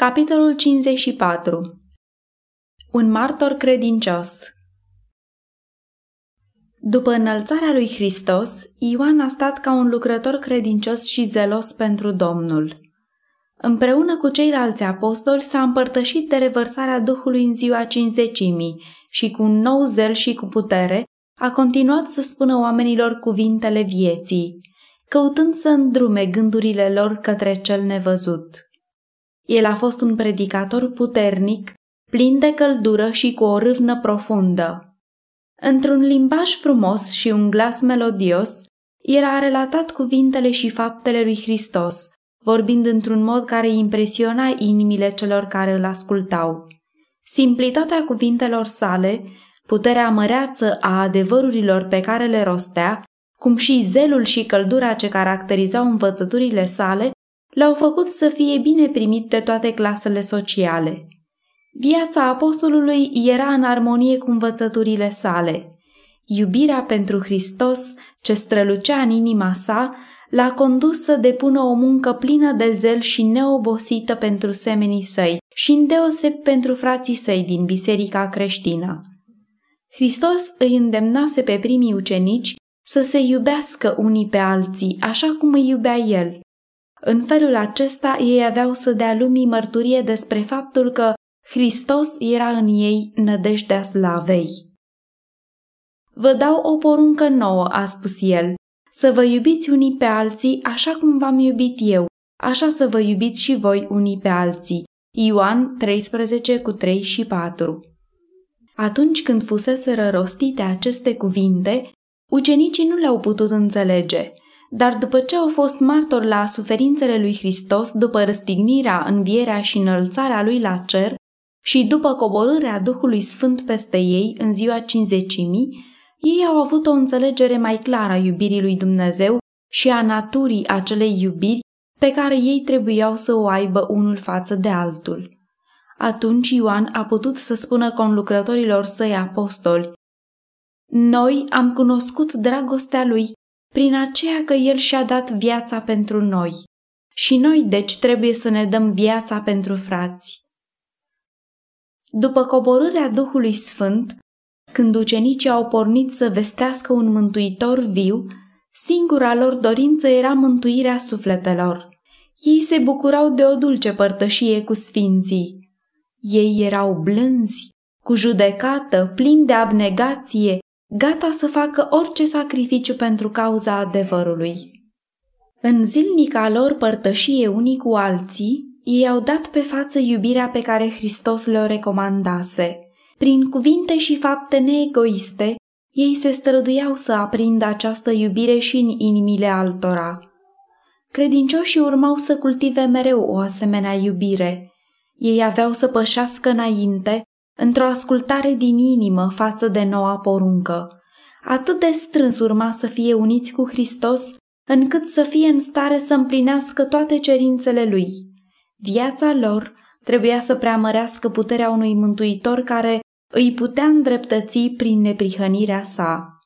Capitolul 54 Un martor credincios După înălțarea lui Hristos, Ioan a stat ca un lucrător credincios și zelos pentru Domnul. Împreună cu ceilalți apostoli s-a împărtășit de revărsarea Duhului în ziua cinzecimii și cu un nou zel și cu putere a continuat să spună oamenilor cuvintele vieții, căutând să îndrume gândurile lor către cel nevăzut. El a fost un predicator puternic, plin de căldură și cu o râvnă profundă. Într-un limbaj frumos și un glas melodios, el a relatat cuvintele și faptele lui Hristos, vorbind într-un mod care impresiona inimile celor care îl ascultau. Simplitatea cuvintelor sale, puterea măreață a adevărurilor pe care le rostea, cum și zelul și căldura ce caracterizau învățăturile sale, l-au făcut să fie bine primit de toate clasele sociale. Viața apostolului era în armonie cu învățăturile sale. Iubirea pentru Hristos, ce strălucea în inima sa, l-a condus să depună o muncă plină de zel și neobosită pentru semenii săi și îndeoseb pentru frații săi din biserica creștină. Hristos îi îndemnase pe primii ucenici să se iubească unii pe alții, așa cum îi iubea el. În felul acesta ei aveau să dea lumii mărturie despre faptul că Hristos era în ei nădejdea slavei. Vă dau o poruncă nouă, a spus el, să vă iubiți unii pe alții așa cum v-am iubit eu, așa să vă iubiți și voi unii pe alții. Ioan 13 cu 3 și 4 Atunci când fuseseră rostite aceste cuvinte, ucenicii nu le-au putut înțelege, dar după ce au fost martori la suferințele lui Hristos după răstignirea, învierea și înălțarea lui la cer și după coborârea Duhului Sfânt peste ei în ziua cinzecimii, ei au avut o înțelegere mai clară a iubirii lui Dumnezeu și a naturii acelei iubiri pe care ei trebuiau să o aibă unul față de altul. Atunci Ioan a putut să spună conlucrătorilor săi apostoli, Noi am cunoscut dragostea lui prin aceea că el și-a dat viața pentru noi. Și noi, deci, trebuie să ne dăm viața pentru frați. După coborârea Duhului Sfânt, când ucenicii au pornit să vestească un mântuitor viu, singura lor dorință era mântuirea sufletelor. Ei se bucurau de o dulce părtășie cu sfinții. Ei erau blânzi, cu judecată, plini de abnegație, gata să facă orice sacrificiu pentru cauza adevărului. În zilnica lor părtășie unii cu alții, ei au dat pe față iubirea pe care Hristos le-o recomandase – prin cuvinte și fapte neegoiste, ei se străduiau să aprindă această iubire și în inimile altora. Credincioșii urmau să cultive mereu o asemenea iubire. Ei aveau să pășească înainte, într-o ascultare din inimă față de noua poruncă. Atât de strâns urma să fie uniți cu Hristos, încât să fie în stare să împlinească toate cerințele Lui. Viața lor trebuia să preamărească puterea unui mântuitor care îi putea îndreptăți prin neprihănirea sa.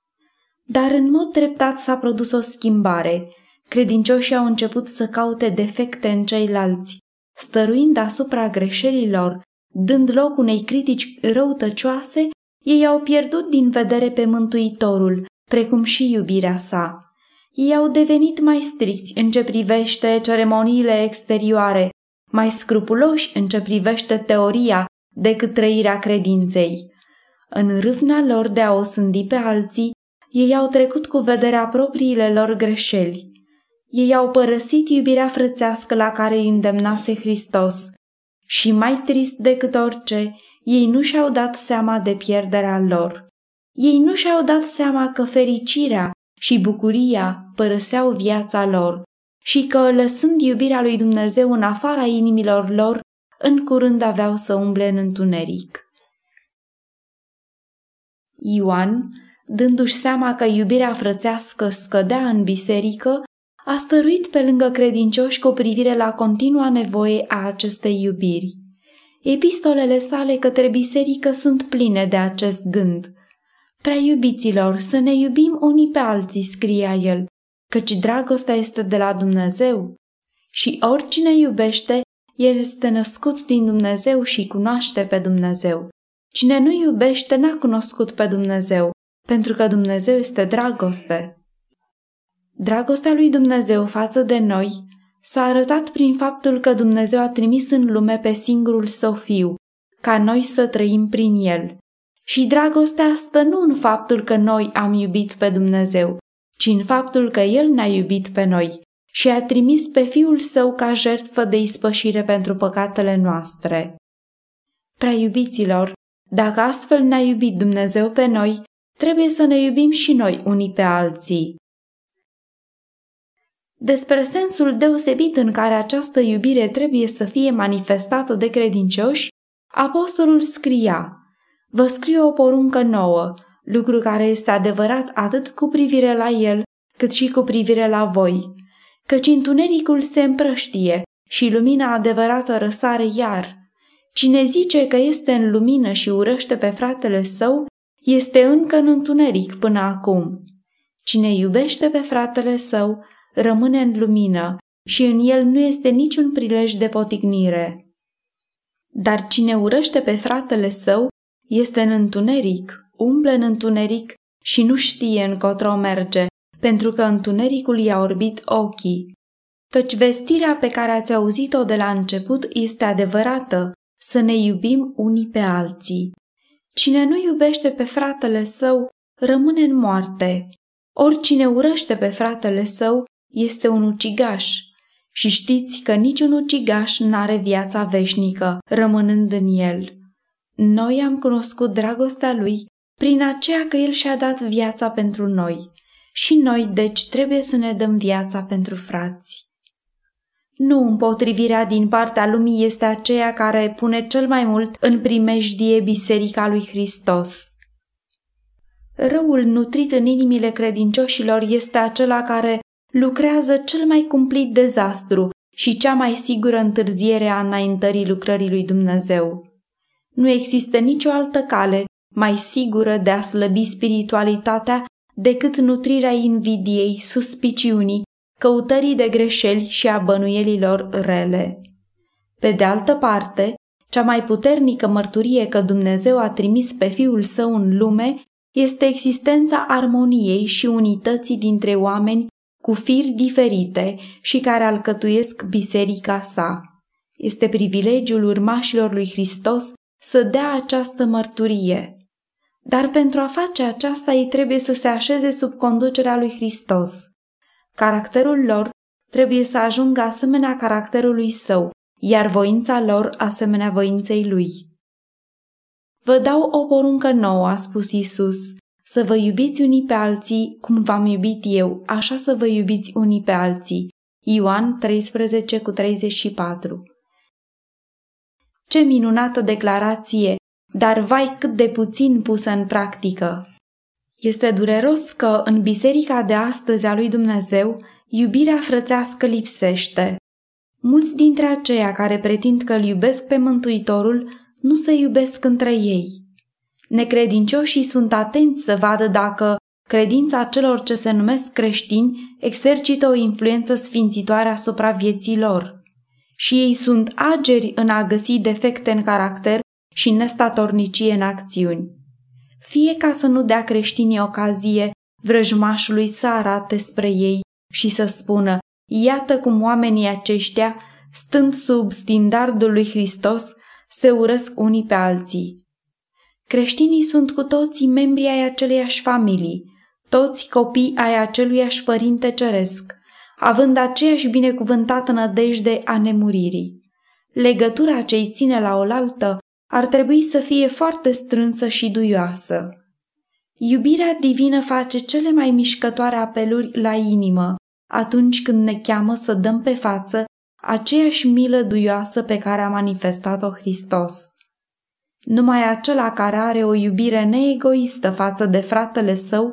Dar în mod treptat s-a produs o schimbare. Credincioșii au început să caute defecte în ceilalți, stăruind asupra greșelilor, dând loc unei critici răutăcioase, ei au pierdut din vedere pe Mântuitorul, precum și iubirea sa. Ei au devenit mai stricți în ce privește ceremoniile exterioare, mai scrupuloși în ce privește teoria decât trăirea credinței. În râvna lor de a o sândi pe alții, ei au trecut cu vederea propriile lor greșeli. Ei au părăsit iubirea frățească la care îi îndemnase Hristos și mai trist decât orice, ei nu și-au dat seama de pierderea lor. Ei nu și-au dat seama că fericirea și bucuria părăseau viața lor și că, lăsând iubirea lui Dumnezeu în afara inimilor lor, în curând aveau să umble în întuneric. Ioan, dându-și seama că iubirea frățească scădea în biserică, a stăruit pe lângă credincioși cu privire la continua nevoie a acestei iubiri. Epistolele sale către biserică sunt pline de acest gând. Prea iubiților, să ne iubim unii pe alții, scria el, căci dragostea este de la Dumnezeu. Și oricine iubește El este născut din Dumnezeu și cunoaște pe Dumnezeu. Cine nu iubește n-a cunoscut pe Dumnezeu, pentru că Dumnezeu este dragoste. Dragostea lui Dumnezeu față de noi s-a arătat prin faptul că Dumnezeu a trimis în lume pe singurul său fiu, ca noi să trăim prin el. Și dragostea stă nu în faptul că noi am iubit pe Dumnezeu, ci în faptul că El ne-a iubit pe noi și a trimis pe Fiul Său ca jertfă de ispășire pentru păcatele noastre. Prea iubiților, dacă astfel ne-a iubit Dumnezeu pe noi, trebuie să ne iubim și noi unii pe alții. Despre sensul deosebit în care această iubire trebuie să fie manifestată de credincioși, apostolul scria, Vă scriu o poruncă nouă, lucru care este adevărat atât cu privire la el, cât și cu privire la voi, căci întunericul se împrăștie și lumina adevărată răsare iar. Cine zice că este în lumină și urăște pe fratele său, este încă în întuneric până acum. Cine iubește pe fratele său, rămâne în lumină și în el nu este niciun prilej de potignire. Dar cine urăște pe fratele său, este în întuneric, umble în întuneric și nu știe încotro merge, pentru că întunericul i-a orbit ochii. Căci vestirea pe care ați auzit-o de la început este adevărată, să ne iubim unii pe alții. Cine nu iubește pe fratele său, rămâne în moarte. Oricine urăște pe fratele său este un ucigaș. Și știți că niciun ucigaș n-are viața veșnică, rămânând în el. Noi am cunoscut dragostea lui prin aceea că el și-a dat viața pentru noi. Și noi, deci, trebuie să ne dăm viața pentru frați. Nu împotrivirea din partea lumii este aceea care pune cel mai mult în primejdie Biserica lui Hristos. Răul nutrit în inimile credincioșilor este acela care lucrează cel mai cumplit dezastru și cea mai sigură întârziere a înaintării lucrării lui Dumnezeu. Nu există nicio altă cale mai sigură de a slăbi spiritualitatea decât nutrirea invidiei, suspiciunii, căutării de greșeli și a bănuielilor rele. Pe de altă parte, cea mai puternică mărturie că Dumnezeu a trimis pe Fiul Său în lume este existența armoniei și unității dintre oameni cu firi diferite și care alcătuiesc biserica sa. Este privilegiul urmașilor lui Hristos să dea această mărturie. Dar pentru a face aceasta ei trebuie să se așeze sub conducerea lui Hristos. Caracterul lor trebuie să ajungă asemenea caracterului său, iar voința lor asemenea voinței lui. Vă dau o poruncă nouă, a spus Isus, să vă iubiți unii pe alții cum v-am iubit eu, așa să vă iubiți unii pe alții. Ioan 13 cu 34 Ce minunată declarație dar vai cât de puțin pusă în practică. Este dureros că în biserica de astăzi a lui Dumnezeu iubirea frățească lipsește. Mulți dintre aceia care pretind că îl iubesc pe Mântuitorul nu se iubesc între ei. Necredincioșii sunt atenți să vadă dacă credința celor ce se numesc creștini exercită o influență sfințitoare asupra vieții lor. Și ei sunt ageri în a găsi defecte în caracter și nestatornicie în acțiuni. Fie ca să nu dea creștinii ocazie vrăjmașului să arate spre ei și să spună, iată cum oamenii aceștia, stând sub standardul lui Hristos, se urăsc unii pe alții. Creștinii sunt cu toții membri ai aceleiași familii, toți copii ai aceluiași părinte ceresc, având aceeași binecuvântată nădejde a nemuririi. Legătura ce îi ține la oaltă ar trebui să fie foarte strânsă și duioasă. Iubirea divină face cele mai mișcătoare apeluri la inimă atunci când ne cheamă să dăm pe față aceeași milă duioasă pe care a manifestat-o Hristos. Numai acela care are o iubire neegoistă față de fratele său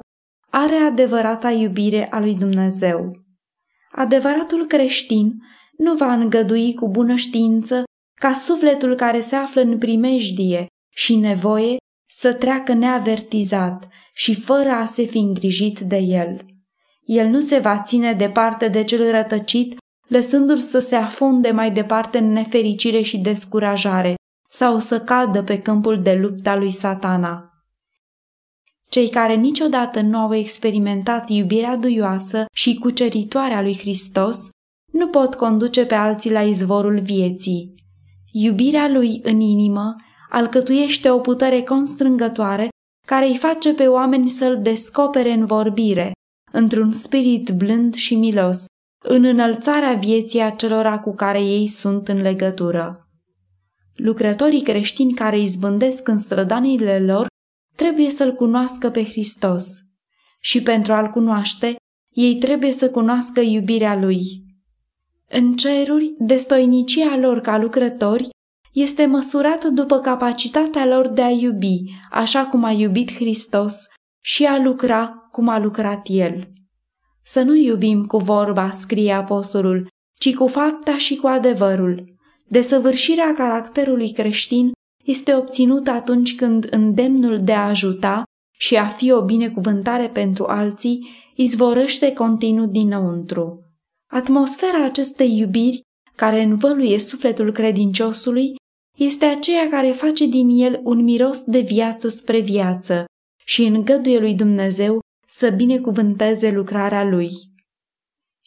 are adevărata iubire a lui Dumnezeu. Adevăratul creștin nu va îngădui cu bună știință ca sufletul care se află în primejdie și nevoie să treacă neavertizat și fără a se fi îngrijit de el. El nu se va ține departe de cel rătăcit lăsându-l să se afunde mai departe în nefericire și descurajare sau să cadă pe câmpul de lupta lui satana. Cei care niciodată nu au experimentat iubirea duioasă și cuceritoare a lui Hristos nu pot conduce pe alții la izvorul vieții. Iubirea lui în inimă alcătuiește o putere constrângătoare care îi face pe oameni să-l descopere în vorbire, într-un spirit blând și milos, în înălțarea vieții acelora cu care ei sunt în legătură. Lucrătorii creștini care izbândesc în strădanile lor trebuie să-L cunoască pe Hristos și pentru a-L cunoaște, ei trebuie să cunoască iubirea Lui. În ceruri, destoinicia lor ca lucrători este măsurată după capacitatea lor de a iubi, așa cum a iubit Hristos, și a lucra cum a lucrat El. Să nu iubim cu vorba, scrie apostolul, ci cu fapta și cu adevărul. Desăvârșirea caracterului creștin este obținută atunci când îndemnul de a ajuta și a fi o binecuvântare pentru alții izvorăște continuu dinăuntru. Atmosfera acestei iubiri, care învăluie sufletul credinciosului, este aceea care face din el un miros de viață spre viață și îngăduie lui Dumnezeu să binecuvânteze lucrarea lui.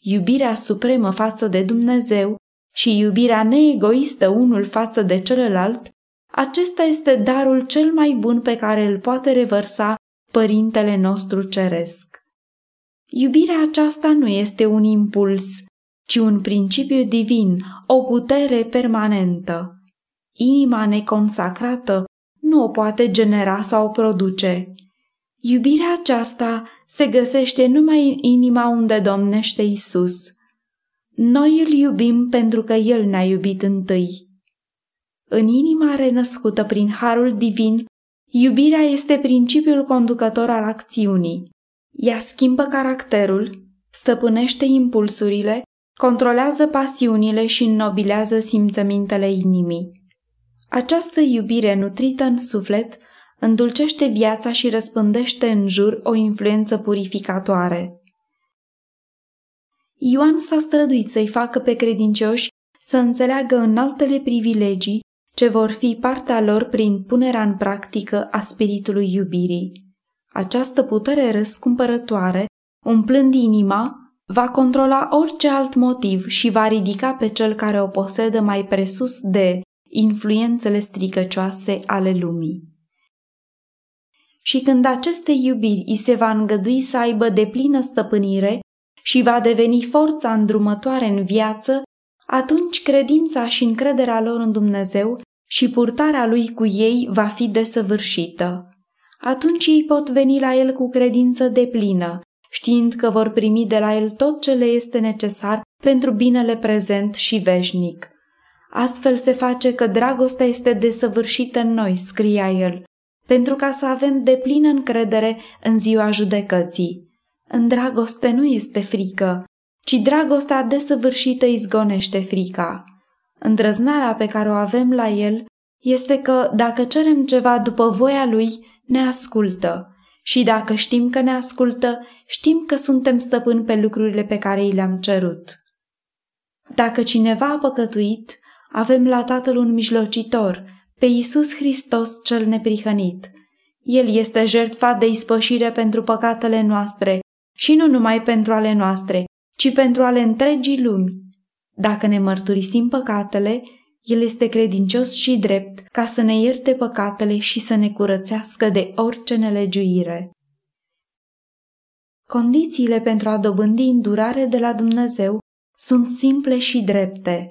Iubirea supremă față de Dumnezeu și iubirea neegoistă unul față de celălalt, acesta este darul cel mai bun pe care îl poate revărsa Părintele nostru Ceresc. Iubirea aceasta nu este un impuls, ci un principiu divin, o putere permanentă. Inima neconsacrată nu o poate genera sau produce. Iubirea aceasta se găsește numai în inima unde domnește Isus. Noi îl iubim pentru că El ne-a iubit întâi. În inima renăscută prin harul divin, iubirea este principiul conducător al acțiunii. Ea schimbă caracterul, stăpânește impulsurile, controlează pasiunile și înnobilează simțămintele inimii. Această iubire nutrită în suflet îndulcește viața și răspândește în jur o influență purificatoare. Ioan s-a străduit să-i facă pe credincioși să înțeleagă în altele privilegii ce vor fi partea lor prin punerea în practică a spiritului iubirii. Această putere răscumpărătoare, umplând inima, va controla orice alt motiv și va ridica pe cel care o posedă mai presus de influențele stricăcioase ale lumii. Și când aceste iubiri îi se va îngădui să aibă de plină stăpânire și va deveni forța îndrumătoare în viață, atunci credința și încrederea lor în Dumnezeu și purtarea lui cu ei va fi desăvârșită. Atunci ei pot veni la el cu credință de plină, știind că vor primi de la el tot ce le este necesar pentru binele prezent și veșnic. Astfel se face că dragostea este desăvârșită în noi, scria el, pentru ca să avem de plină încredere în ziua judecății. În dragoste nu este frică, ci dragostea desăvârșită izgonește frica. Îndrăznarea pe care o avem la el este că dacă cerem ceva după voia lui, ne ascultă. Și dacă știm că ne ascultă, știm că suntem stăpâni pe lucrurile pe care i le-am cerut. Dacă cineva a păcătuit, avem la Tatăl un mijlocitor, pe Iisus Hristos cel neprihănit. El este jertfa de ispășire pentru păcatele noastre și nu numai pentru ale noastre, ci pentru ale întregii lumi. Dacă ne mărturisim păcatele, El este credincios și drept ca să ne ierte păcatele și să ne curățească de orice nelegiuire. Condițiile pentru a dobândi îndurare de la Dumnezeu sunt simple și drepte.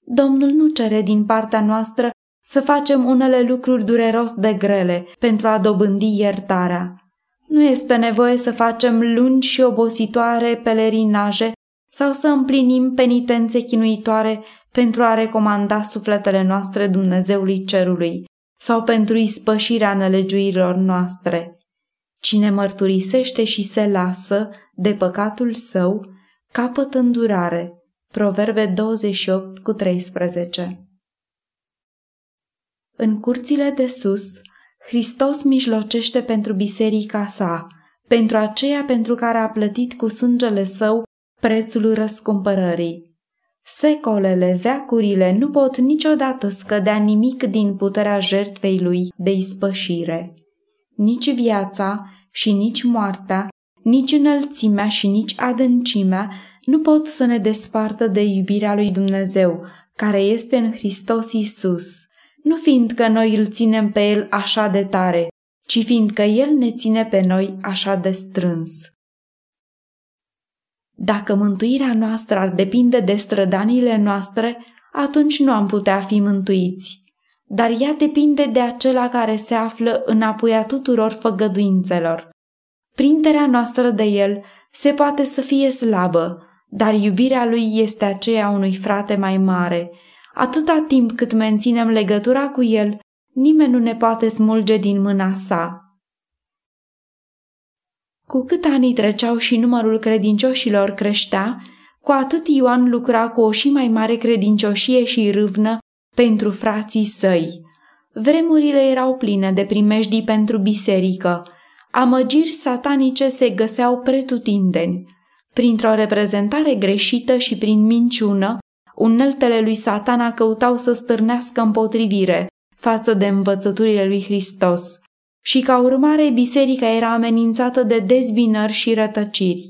Domnul nu cere din partea noastră să facem unele lucruri dureros de grele pentru a dobândi iertarea. Nu este nevoie să facem lungi și obositoare pelerinaje sau să împlinim penitențe chinuitoare pentru a recomanda sufletele noastre Dumnezeului Cerului sau pentru ispășirea nelegiuirilor noastre. Cine mărturisește și se lasă de păcatul său, capătă îndurare. Proverbe 28 cu 13 În curțile de sus, Hristos mijlocește pentru biserica sa, pentru aceea pentru care a plătit cu sângele său prețul răscumpărării. Secolele, veacurile nu pot niciodată scădea nimic din puterea jertfei lui de ispășire. Nici viața și nici moartea, nici înălțimea și nici adâncimea nu pot să ne despartă de iubirea lui Dumnezeu, care este în Hristos Isus, nu fiindcă noi îl ținem pe El așa de tare, ci fiindcă El ne ține pe noi așa de strâns. Dacă mântuirea noastră ar depinde de strădanile noastre, atunci nu am putea fi mântuiți. Dar ea depinde de acela care se află înapoi a tuturor făgăduințelor. Printerea noastră de el se poate să fie slabă, dar iubirea lui este aceea unui frate mai mare. Atâta timp cât menținem legătura cu el, nimeni nu ne poate smulge din mâna sa. Cu cât anii treceau și numărul credincioșilor creștea, cu atât Ioan lucra cu o și mai mare credincioșie și râvnă pentru frații săi. Vremurile erau pline de primejdii pentru biserică. Amăgiri satanice se găseau pretutindeni. Printr-o reprezentare greșită și prin minciună, uneltele lui satana căutau să stârnească împotrivire față de învățăturile lui Hristos și ca urmare biserica era amenințată de dezbinări și rătăciri.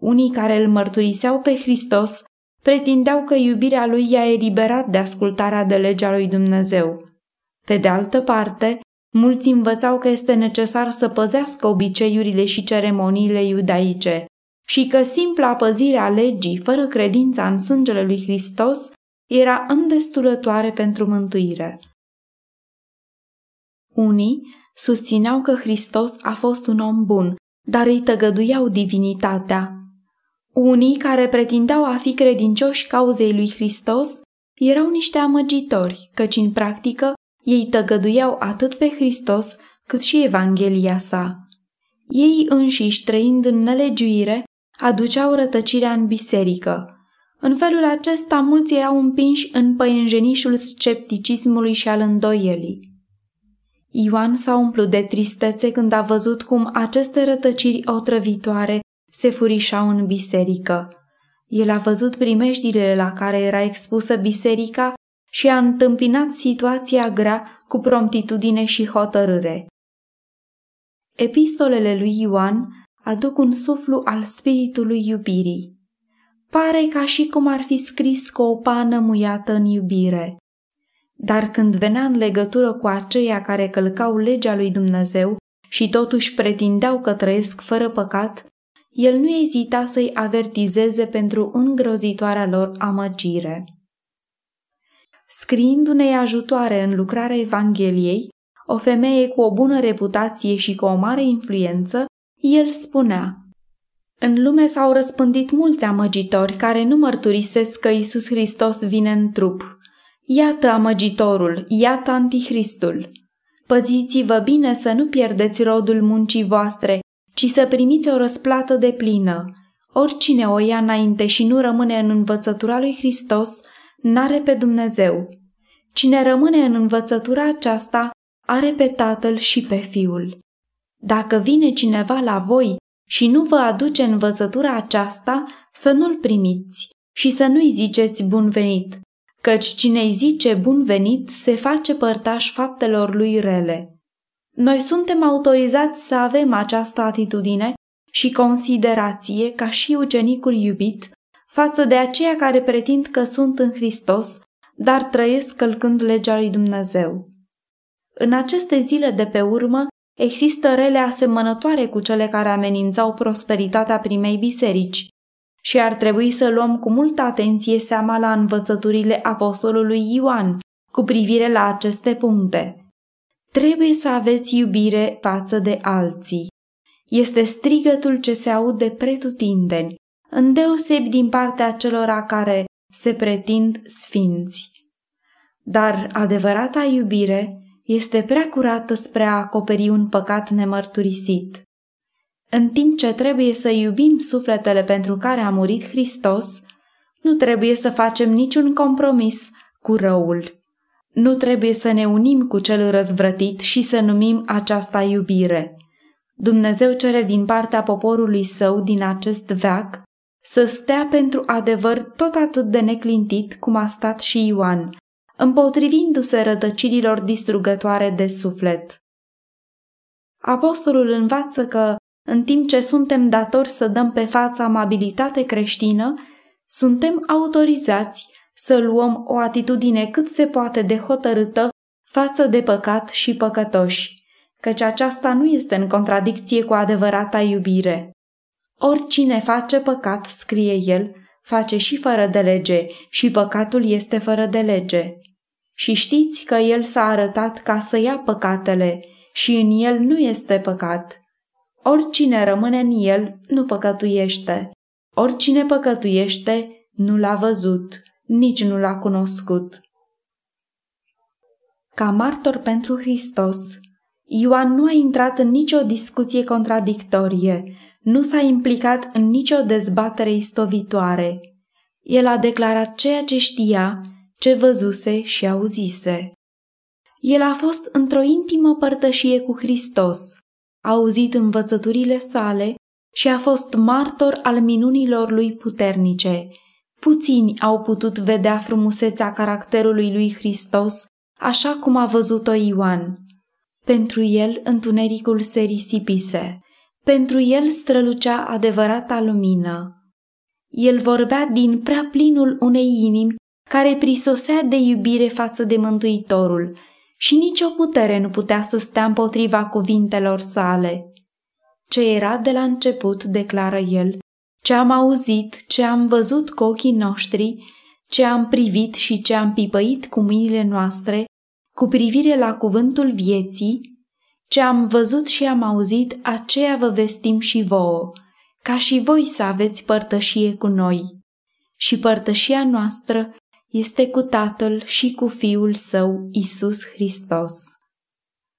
Unii care îl mărturiseau pe Hristos pretindeau că iubirea lui i-a eliberat de ascultarea de legea lui Dumnezeu. Pe de altă parte, mulți învățau că este necesar să păzească obiceiurile și ceremoniile iudaice și că simpla păzire a legii, fără credința în sângele lui Hristos, era îndestulătoare pentru mântuire. Unii susțineau că Hristos a fost un om bun, dar îi tăgăduiau divinitatea. Unii care pretindeau a fi credincioși cauzei lui Hristos erau niște amăgitori, căci în practică ei tăgăduiau atât pe Hristos cât și Evanghelia sa. Ei înșiși, trăind în nelegiuire, aduceau rătăcirea în biserică. În felul acesta, mulți erau împinși în păienjenișul scepticismului și al îndoielii. Ioan s-a umplut de tristețe când a văzut cum aceste rătăciri otrăvitoare se furișau în biserică. El a văzut primejdile la care era expusă biserica și a întâmpinat situația grea cu promptitudine și hotărâre. Epistolele lui Ioan aduc un suflu al spiritului iubirii. Pare ca și cum ar fi scris cu o pană muiată în iubire. Dar când venea în legătură cu aceia care călcau legea lui Dumnezeu și totuși pretindeau că trăiesc fără păcat, el nu ezita să-i avertizeze pentru îngrozitoarea lor amăgire. Scriind unei ajutoare în lucrarea Evangheliei, o femeie cu o bună reputație și cu o mare influență, el spunea În lume s-au răspândit mulți amăgitori care nu mărturisesc că Isus Hristos vine în trup. Iată amăgitorul, iată antichristul. Păziți-vă bine să nu pierdeți rodul muncii voastre, ci să primiți o răsplată de plină. Oricine o ia înainte și nu rămâne în învățătura lui Hristos, n-are pe Dumnezeu. Cine rămâne în învățătura aceasta, are pe Tatăl și pe Fiul. Dacă vine cineva la voi și nu vă aduce învățătura aceasta, să nu-l primiți și să nu-i ziceți bun venit, căci cine îi zice bun venit se face părtaș faptelor lui rele. Noi suntem autorizați să avem această atitudine și considerație ca și ucenicul iubit față de aceia care pretind că sunt în Hristos, dar trăiesc călcând legea lui Dumnezeu. În aceste zile de pe urmă există rele asemănătoare cu cele care amenințau prosperitatea primei biserici și ar trebui să luăm cu multă atenție seama la învățăturile apostolului Ioan cu privire la aceste puncte. Trebuie să aveți iubire față de alții. Este strigătul ce se aude pretutindeni, îndeosebi din partea celor care se pretind sfinți. Dar adevărata iubire este prea curată spre a acoperi un păcat nemărturisit. În timp ce trebuie să iubim sufletele pentru care a murit Hristos, nu trebuie să facem niciun compromis cu răul. Nu trebuie să ne unim cu cel răzvrătit și să numim aceasta iubire. Dumnezeu cere din partea poporului său din acest veac să stea pentru adevăr tot atât de neclintit cum a stat și Ioan, împotrivindu-se rădăcinilor distrugătoare de suflet. Apostolul învață că, în timp ce suntem datori să dăm pe față amabilitate creștină, suntem autorizați să luăm o atitudine cât se poate de hotărâtă față de păcat și păcătoși, căci aceasta nu este în contradicție cu adevărata iubire. Oricine face păcat, scrie el, face și fără de lege și păcatul este fără de lege. Și știți că el s-a arătat ca să ia păcatele și în el nu este păcat. Oricine rămâne în el nu păcătuiește. Oricine păcătuiește nu l-a văzut, nici nu l-a cunoscut. Ca martor pentru Hristos, Ioan nu a intrat în nicio discuție contradictorie, nu s-a implicat în nicio dezbatere istovitoare. El a declarat ceea ce știa, ce văzuse și auzise. El a fost într-o intimă părtășie cu Hristos, a auzit învățăturile sale și a fost martor al minunilor lui puternice. Puțini au putut vedea frumusețea caracterului lui Hristos așa cum a văzut-o Ioan. Pentru el întunericul se risipise, pentru el strălucea adevărata lumină. El vorbea din prea plinul unei inimi care prisosea de iubire față de Mântuitorul și nicio putere nu putea să stea împotriva cuvintelor sale. Ce era de la început, declară el, ce am auzit, ce am văzut cu ochii noștri, ce am privit și ce am pipăit cu mâinile noastre, cu privire la cuvântul vieții, ce am văzut și am auzit, aceea vă vestim și vouă, ca și voi să aveți părtășie cu noi. Și părtășia noastră este cu Tatăl și cu Fiul Său, Isus Hristos.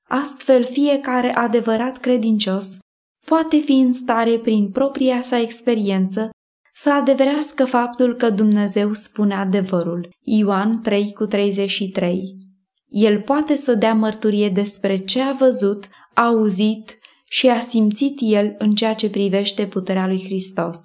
Astfel, fiecare adevărat credincios poate fi în stare prin propria sa experiență să adeverească faptul că Dumnezeu spune adevărul. Ioan 3 cu 33 El poate să dea mărturie despre ce a văzut, a auzit și a simțit el în ceea ce privește puterea lui Hristos.